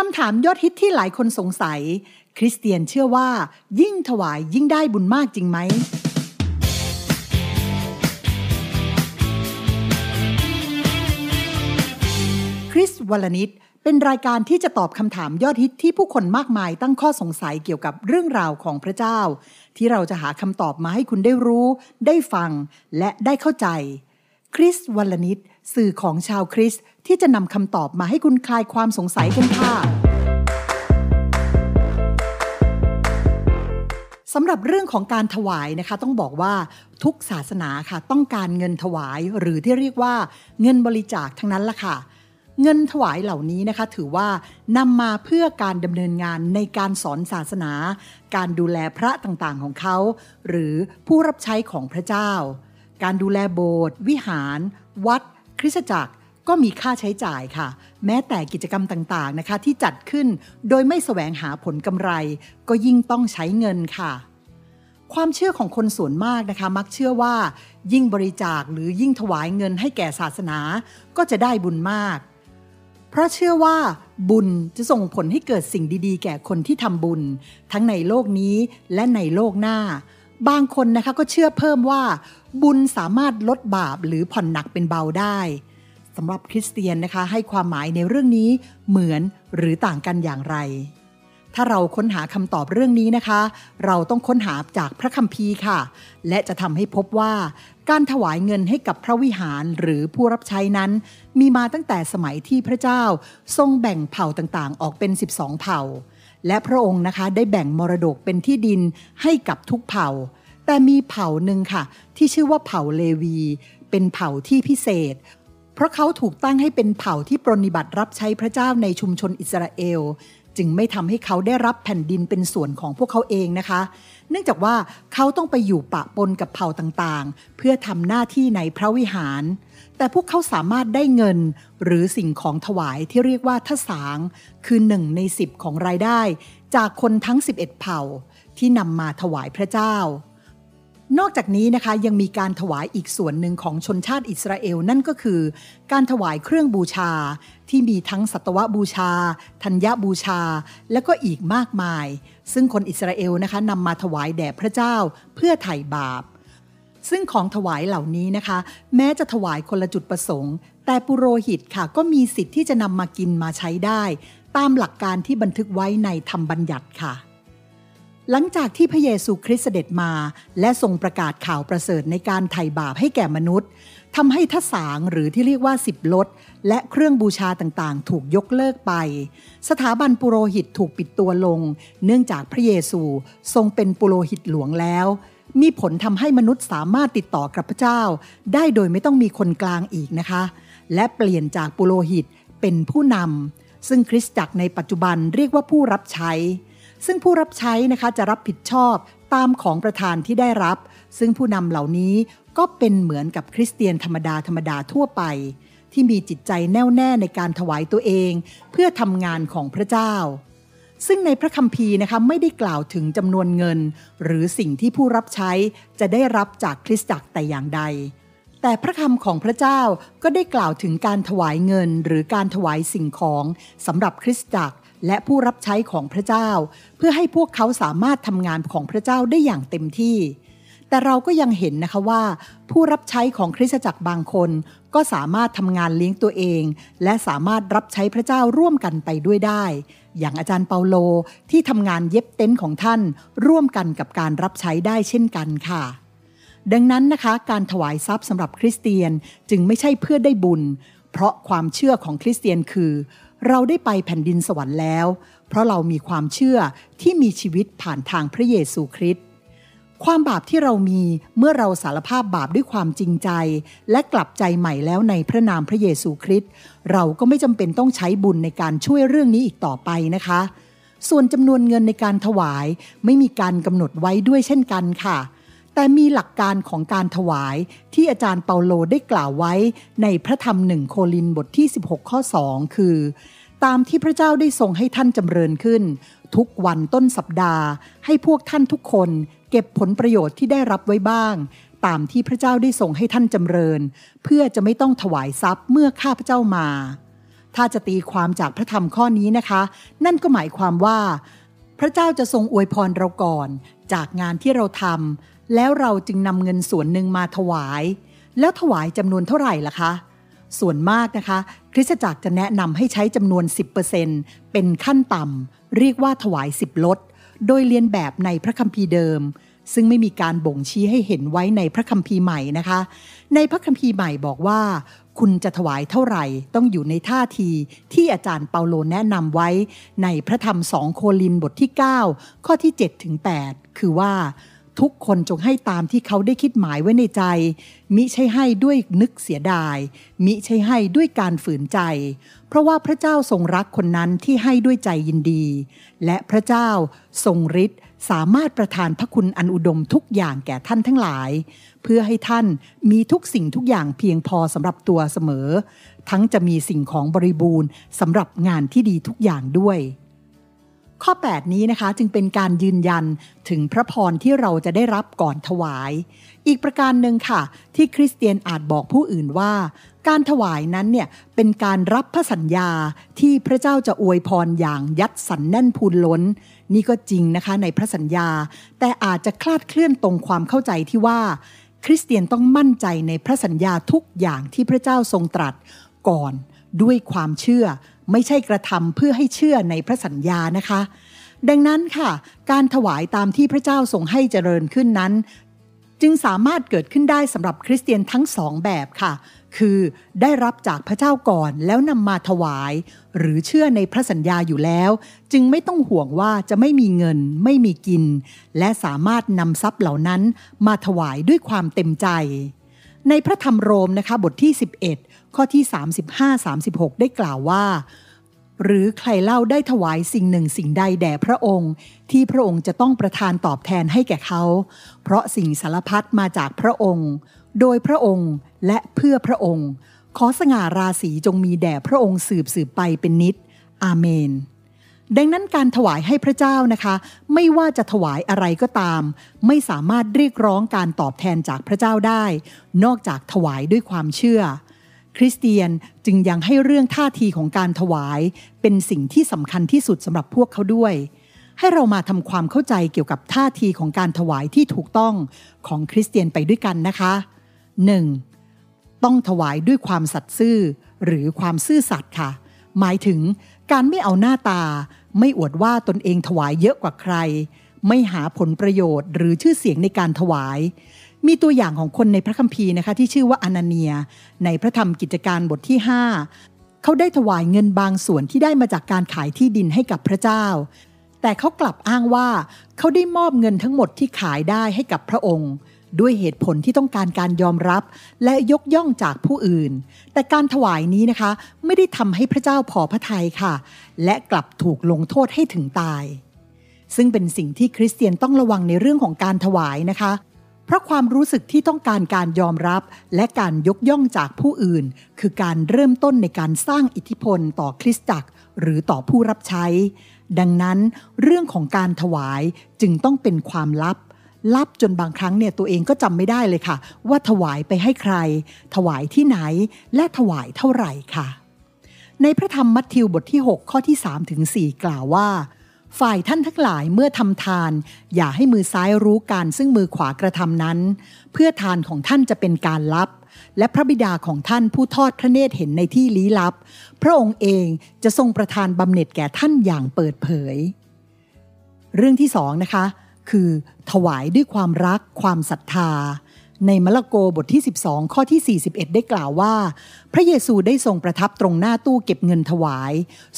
คำถามยอดฮิตที่หลายคนสงสัย คริสเตียนเชื่อว่า ยิ่งถวายยิ่งได้บุญมากจริงไหม คริสวลนิดเป็นรายการที่จะตอบคำถามยอดฮิตที่ผู้คนมากมายตั้งข้อสงสัยเกี่ยวกับเรื่องราวของพระเจ้า ที่เราจะหาคำตอบมาให้คุณได้รู้ ได้ฟัง และได้เข้าใจ คริสวลนิด สื่อของชาวคริสต์ที่จะนำคำตอบมาให้คุณคลายความสงสัยกันค่ะสำหรับเรื่องของการถวายนะคะ ต้องบอกว่าทุกศาสนาค่ะ ต้องการเงินถวายหรือที่เรียกว่าเงินบริจาคทั้งนั้นละค่ะ เงินถวายเหล่านี้นะคะ ถือว่านำมาเพื่อการดำเนินงานในการสอนศาสนา การดูแลพระต่างๆของเขา หรือผู้รับใช้ของพระเจ้า การดูแลโบสถ์วิหาร วัด คริสตจักรก็มีค่าใช้จ่ายค่ะ แม้แต่กิจกรรมต่างๆนะคะ ที่จัดขึ้นโดยไม่แสวงหาผลกำไร ก็ยิ่งต้องใช้เงินค่ะ ความเชื่อของคนส่วนมากนะคะ มักเชื่อว่า ยิ่งบริจาคหรือยิ่งถวายเงินให้แก่ศาสนา ก็จะได้บุญมาก เพราะเชื่อว่าบุญจะส่งผลให้เกิดสิ่งดีๆ แก่คนที่ทำบุญ ทั้งในโลกนี้และในโลกหน้า บางคนนะคะก็เชื่อเพิ่มว่า บุญสามารถลดบาปหรือผ่อนหนักเป็นเบาได้สำหรับคริสเตียนนะคะให้ความหมายในเรื่องนี้เหมือนหรือต่างกันอย่างไร ถ้าเราค้นหาคำตอบเรื่องนี้นะคะ เราต้องค้นหาจากพระคัมภีร์ค่ะ และจะทำให้พบว่า การถวายเงินให้กับพระวิหารหรือผู้รับใช้นั้น มีมาตั้งแต่สมัยที่พระเจ้า ทรงแบ่งเผ่าต่างๆ ออกเป็น 12 เผ่า และพระองค์นะคะได้แบ่งมรดกเป็นที่ดินให้กับทุกเผ่า แต่มีเผ่าหนึ่งค่ะ ที่ชื่อว่าเผ่าเลวี เป็นเผ่าที่พิเศษ เพราะเขาถูกตั้งให้เป็นเผ่าที่ปรนิบัติรับใช้พระเจ้าในชุมชนอิสราเอล จึงไม่ทำให้เขาได้รับแผ่นดินเป็นส่วนของพวกเขาเองนะคะ เนื่องจากว่าเขาต้องไปอยู่ปะปนกับเผ่าต่างๆ เพื่อทำหน้าที่ในพระวิหาร แต่พวกเขาสามารถได้เงิน หรือสิ่งของถวายที่เรียกว่าทสาง คือหนึ่งในสิบของรายได้ จากคนทั้ง 11 เผ่าที่นำมาถวายพระเจ้า นอกจากนี้นะคะยังมีการถวายอีกส่วนหนึ่งของชนชาติอิสราเอลนั่นก็คือ การถวายเครื่องบูชา ที่มีทั้งสัตวบูชา ธัญญบูชา และก็อีกมากมาย ซึ่งคนอิสราเอลนะคะนำมาถวายแด่พระเจ้าเพื่อไถ่บาป ซึ่งของถวายเหล่านี้นะคะ แม้จะถวายคนละจุดประสงค์ แต่ปุโรหิตค่ะก็มีสิทธิ์ที่จะนำมากินมาใช้ได้ ตามหลักการที่บันทึกไว้ในธรรมบัญญัติค่ะ หลังจากที่พระเยซูคริสต์เสด็จมา และทรงประกาศข่าวประเสริฐในการไถ่บาปให้แก่มนุษย์ทำให้ทศางหรือที่เรียกว่าสิบลดและเครื่องบูชาต่างๆ ถูกยกเลิกไป สถาบันปุโรหิตถูกปิดตัวลง เนื่องจากพระเยซูทรงเป็นปุโรหิตหลวงแล้ว มีผลทำให้มนุษย์สามารถติดต่อกับพระเจ้า ได้โดยไม่ต้องมีคนกลางอีกนะคะ และเปลี่ยนจากปุโรหิตเป็นผู้นำซึ่งคริสตจักรในปัจจุบันเรียกว่าผู้รับใช้ ซึ่งผู้รับใช้นะคะจะรับผิดชอบตามของประธานที่ได้รับ ซึ่งผู้นำเหล่านี้ก็เป็นเหมือนกับคริสเตียนธรรมดาธรรมดาทั่วไป ที่มีจิตใจแน่วแน่ในการถวายตัวเอง เพื่อทำงานของพระเจ้า ซึ่งในพระคัมภีร์นะคะไม่ได้กล่าวถึงจำนวนเงิน หรือสิ่งที่ผู้รับใช้จะได้รับจากคริสตจักรแต่อย่างใด แต่พระคำของพระเจ้าก็ได้กล่าวถึงการถวายเงินหรือการถวายสิ่งของสำหรับคริสตจักร และผู้รับใช้ของพระเจ้า เพื่อให้พวกเขาสามารถทำงานของพระเจ้าได้อย่างเต็มที่ แต่เราก็ยังเห็นนะคะว่า ผู้รับใช้ของคริสตจักรบางคน ก็สามารถทำงานเลี้ยงตัวเอง และสามารถรับใช้พระเจ้าร่วมกันไปด้วยได้ อย่างอาจารย์เปาโลที่ทำงานเย็บเต็นท์ของท่าน ร่วมกันกับการรับใช้ได้เช่นกันค่ะดังนั้นนะคะการถวายทรัพย์สำหรับคริสเตียนจึงไม่ใช่เพื่อได้บุญ เพราะความเชื่อของคริสเตียนคือ เราได้ไปแผ่นดินสวรรค์แล้ว เพราะเรามีความเชื่อที่มีชีวิตผ่านทางพระเยซูคริสต์ความบาปที่เรามีเมื่อเราสารภาพบาปด้วยความจริงใจ และกลับใจใหม่แล้วในพระนามพระเยซูคริสต์เราก็ไม่จำเป็นต้องใช้บุญในการช่วยเรื่องนี้อีกต่อไปนะคะ ส่วนจำนวนเงินในการถวายไม่มีการกำหนดไว้ด้วยเช่นกันค่ะ แต่มีหลักการของการถวายที่อาจารย์เปาโลได้กล่าวไว้ในพระธรรมหนึ่งโคลินบทที่ 16 ข้อ 2 คือ ตามที่พระเจ้าได้ทรงให้ท่านจำเริญขึ้น ทุกวันต้นสัปดาห์ ให้พวกท่านทุกคนเก็บผลประโยชน์ที่ได้รับไว้บ้าง ตามที่พระเจ้าได้ทรงให้ท่านจำเริญ เพื่อจะไม่ต้องถวายทรัพย์เมื่อข้าพระเจ้ามา ถ้าจะตีความจากพระธรรมข้อนี้นะคะ นั่นก็หมายความว่า พระเจ้าจะทรงอวยพรเราก่อน จากงานที่เราทำ แล้วเราจึงนำเงินส่วนหนึ่งมาถวาย แล้วถวายจำนวนเท่าไหร่ล่ะคะ ส่วนมากนะคะ คริสตจักรจะแนะนำให้ใช้จำนวน 10%เป็นขั้นต่ำเรียกว่าถวาย 10ลดโดยเรียนแบบในพระคัมภีร์เดิม ซึ่งไม่มีการบ่งชี้ให้เห็นไว้ในพระคัมภีร์ใหม่นะคะ ในพระคัมภีร์ใหม่บอกว่า คุณจะถวายเท่าไหร่ต้องอยู่ในท่าทีที่อาจารย์เปาโลแนะนำไว้ ในพระธรรมสองโคลินบทที่ 9 ข้อที่7ถึง8คือว่า ทุกคนจงให้ตามที่เขาได้คิดหมายไว้ในใจ มิใช่ให้ด้วยนึกเสียดาย มิใช่ให้ด้วยการฝืนใจ เพราะว่าพระเจ้าทรงรักคนนั้นที่ให้ด้วยใจยินดี และพระเจ้าทรงฤทธิ์สามารถประทานพระคุณอันอุดมทุกอย่างแก่ท่านทั้งหลาย เพื่อให้ท่านมีทุกสิ่งทุกอย่างเพียงพอสำหรับตัวเสมอ ทั้งจะมีสิ่งของบริบูรณ์สำหรับงานที่ดีทุกอย่างด้วย ข้อ 8 นี้นะคะจึงเป็นการยืนยันถึงพระพรที่เราจะได้รับก่อนถวาย อีกประการหนึ่งค่ะ ที่คริสเตียนอาจบอกผู้อื่นว่า การถวายนั้นเนี่ยเป็นการรับพระสัญญาที่พระเจ้าจะอวยพรอย่างยัดสันแน่นพูนล้น นี่ก็จริงนะคะในพระสัญญา แต่อาจจะคลาดเคลื่อนตรงความเข้าใจที่ว่า คริสเตียนต้องมั่นใจในพระสัญญาทุกอย่างที่พระเจ้าทรงตรัสก่อนด้วยความเชื่อ ไม่ใช่กระทำเพื่อให้เชื่อในพระสัญญานะคะ ดังนั้นค่ะ การถวายตามที่พระเจ้าทรงให้เจริญขึ้นนั้น จึงสามารถเกิดขึ้นได้สำหรับคริสเตียนทั้งสองแบบค่ะ คือได้รับจากพระเจ้าก่อนแล้วนำมาถวาย หรือเชื่อในพระสัญญาอยู่แล้ว จึงไม่ต้องห่วงว่าจะไม่มีเงิน ไม่มีกิน และสามารถนำทรัพย์เหล่านั้นมาถวายด้วยความเต็มใจ ในพระธรรมโรมนะคะบทที่ 11 ข้อที่ 35-36 ได้กล่าวว่า หรือใครเล่าได้ถวายสิ่งหนึ่งสิ่งใดแด่พระองค์ ที่พระองค์จะต้องประทานตอบแทนให้แก่เขา เพราะสิ่งสารพัดมาจากพระองค์ โดยพระองค์และเพื่อพระองค์ ขอสง่าราศีจงมีแด่พระองค์สืบสืบไปเป็นนิด อาเมน ดังนั้นการถวายให้พระเจ้านะคะ ไม่ว่าจะถวายอะไรก็ตาม ไม่สามารถเรียกร้องการตอบแทนจากพระเจ้าได้ นอกจากถวายด้วยความเชื่อ คริสเตียนจึงยังให้เรื่องท่าทีของการถวายเป็นสิ่งที่สำคัญที่สุดสำหรับพวกเขาด้วย ให้เรามาทำความเข้าใจเกี่ยวกับท่าทีของการถวายที่ถูกต้องของคริสเตียนไปด้วยกันนะคะ 1. ต้องถวายด้วยความสัตย์ซื่อ หรือความซื่อสัตย์ค่ะ หมายถึง การไม่เอาหน้าตา ไม่อวดว่าตนเองถวายเยอะกว่าใคร ไม่หาผลประโยชน์หรือชื่อเสียงในการถวาย มีตัวอย่างของคนในพระคัมภีร์นะคะที่ชื่อว่าอนาเนีย ในพระธรรมกิจการบทที่ 5 เขาได้ถวายเงินบางส่วนที่ได้มาจากการขายที่ดินให้กับพระเจ้า แต่เขากลับอ้างว่าเขาได้มอบเงินทั้งหมดที่ขายได้ให้กับพระองค์ ด้วยเหตุผลที่ต้องการการยอมรับ และยกย่องจากผู้อื่น แต่การถวายนี้นะคะ ไม่ได้ทำให้พระเจ้าพอพระทัยค่ะ และกลับถูกลงโทษให้ถึงตาย ซึ่งเป็นสิ่งที่คริสเตียนต้องระวังในเรื่องของการถวายนะคะ เพราะความรู้สึกที่ต้องการการยอมรับ และการยกย่องจากผู้อื่น คือการเริ่มต้นในการสร้างอิทธิพลต่อคริสตจักร หรือต่อผู้รับใช้ ดังนั้น เรื่องของการถวายจึงต้องเป็นความลับ ลับจนบางครั้งเนี่ยตัวเองก็จำไม่ได้เลยค่ะ ว่าถวายไปให้ใคร ถวายที่ไหน และถวายเท่าไหร่ค่ะ ในพระธรรมมัทธิวบทที่ 6 ข้อที่3ถึง4กล่าวว่า ฝ่ายท่านทั้งหลายเมื่อทำทาน อย่าให้มือซ้ายรู้การซึ่งมือขวากระทำนั้น เพื่อทานของท่านจะเป็นการลับและพระบิดาของท่านผู้ทอดพระเนตรเห็นในที่ลี้ลับ พระองค์เองจะทรงประทานบำเหน็จแก่ท่านอย่างเปิดเผย เรื่องที่สองนะคะ คือถวายด้วยความรักความศรัทธา ในมะละโกบทที่ 12 ข้อที่ 41 ได้กล่าวว่า พระเยซูได้ทรงประทับตรงหน้าตู้เก็บเงินถวาย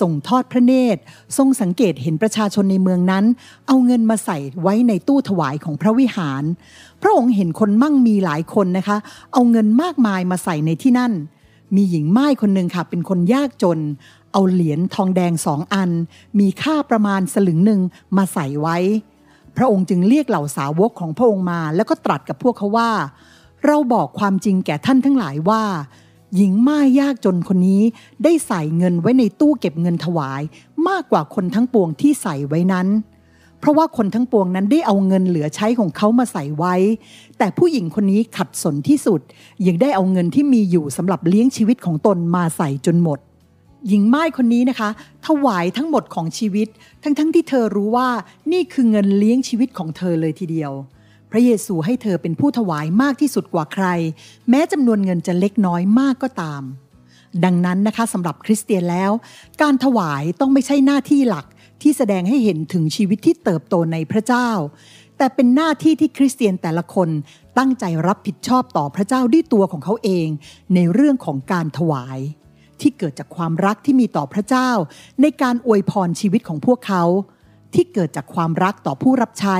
ทรงทอดพระเนตร ทรงสังเกตเห็นประชาชนในเมืองนั้น เอาเงินมาใส่ไว้ในตู้ถวายของพระวิหาร พระองค์เห็นคนมั่งมีหลายคนนะคะ เอาเงินมากมายมาใส่ในที่นั่น มีหญิงม่ายคนหนึ่งค่ะเป็นคนยากจนเอาเหรียญทองแดงสองอัน มีค่าประมาณสลึงหนึ่งมาใส่ไว้ พระองค์จึงเรียกเหล่าสาวกของพระองค์มา แล้วก็ตรัสกับพวกเขาว่า เราบอกความจริงแก่ท่านทั้งหลายว่า หญิงม่ายยากจนคนนี้ได้ใส่เงินไว้ในตู้เก็บเงินถวาย มากกว่าคนทั้งปวงที่ใส่ไว้นั้น เพราะว่าคนทั้งปวงนั้นได้เอาเงินเหลือใช้ของเขามาใส่ไว้ แต่ผู้หญิงคนนี้ขัดสนที่สุดยังได้เอาเงินที่มีอยู่สำหรับเลี้ยงชีวิตของตนมาใส่จนหมด หญิงไม้คนนี้นะคะ ถวายทั้งหมดของชีวิต ทั้งๆทที่เธอรู้ว่านี่คือเงินเลี้ยงชีวิตของเธอเลยทีเดียว พระเยซูให้เธอเป็นผู้ถวายมากที่สุดกว่าใคร แม้จำนวนเงินจะเล็กน้อยมากก็ตาม ดังนั้นนะคะสำหรับคริสเตียนแล้ว การถวายต้องไม่ใช่หน้าที่หลักที่แสดงให้เห็นถึงชีวิตที่เติบโตในพระเจ้า แต่เป็นหน้าที่ที่คริสเตียนแต่ละคนตั้งใจรับผิดชอบต่อพระเจ้าด้วยตัวของเขาเอง ในเรื่องของการถวาย ที่เกิดจากความรักที่มีต่อพระเจ้า ในการอวยพรชีวิตของพวกเขา ที่เกิดจากความรักต่อผู้รับใช้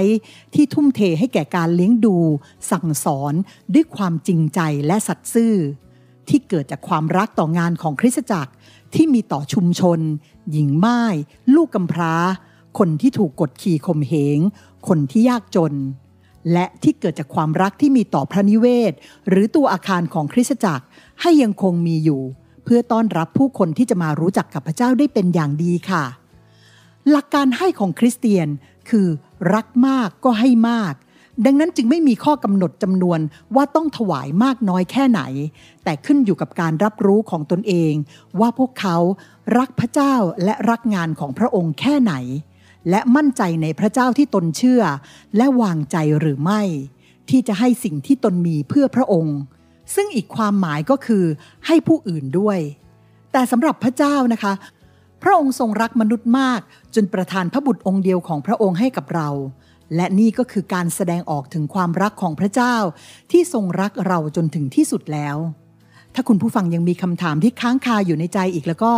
ที่ทุ่มเทให้แก่การเลี้ยงดู สั่งสอนด้วยความจริงใจและสัตย์ซื่อ ที่เกิดจากความรักต่องานของคริสตจักรที่มีต่อชุมชน หญิงไม้ลูกกำพร้า คนที่ถูกกดขี่ข่มเหง คนที่ยากจน และที่เกิดจากความรักที่มีต่อพระนิเวศ หรือตัวอาคารของคริสตจักรให้ยังคงมีอยู่ เพื่อต้อนรับผู้คนที่จะมารู้จักกับพระเจ้าได้เป็นอย่างดีค่ะ หลักการให้ของคริสเตียนคือรักมากก็ให้มาก ดังนั้นจึงไม่มีข้อกำหนดจำนวนว่าต้องถวายมากน้อยแค่ไหน แต่ขึ้นอยู่กับการรับรู้ของตนเอง ว่าพวกเขารักพระเจ้าและรักงานของพระองค์แค่ไหน และมั่นใจในพระเจ้าที่ตนเชื่อ และวางใจหรือไม่ ที่จะให้สิ่งที่ตนมีเพื่อพระองค์ ซึ่งอีกความหมายก็คือให้ผู้อื่นด้วย แต่สำหรับพระเจ้านะคะ พระองค์ทรงรักมนุษย์มาก จนประทานพระบุตรองค์เดียวของพระองค์ให้กับเรา และนี่ก็คือการแสดงออกถึงความรักของพระเจ้า ที่ทรงรักเราจนถึงที่สุดแล้วถ้าคุณผู้ฟังยังมีคำถามที่ค้างคาอยู่ในใจอีกแล้วก็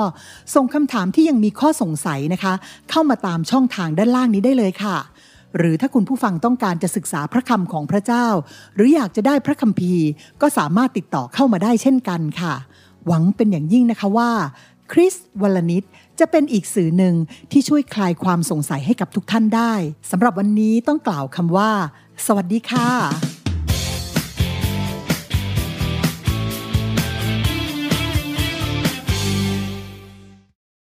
ส่งคำถามที่ยังมีข้อสงสัยนะคะ เข้ามาตามช่องทางด้านล่างนี้ได้เลยค่ะ หรือถ้าคุณผู้ฟังต้องการจะศึกษาพระคำของพระเจ้า หรืออยากจะได้พระคัมภีร์ ก็สามารถติดต่อเข้ามาได้เช่นกันค่ะ หวังเป็นอย่างยิ่งนะคะว่าคริสวลนิดจะเป็นอีกสื่อหนึ่งที่ช่วยคลายความสงสัยให้กับทุกท่านได้สำหรับวันนี้ต้องกล่าวคำว่า สวัสดีค่ะ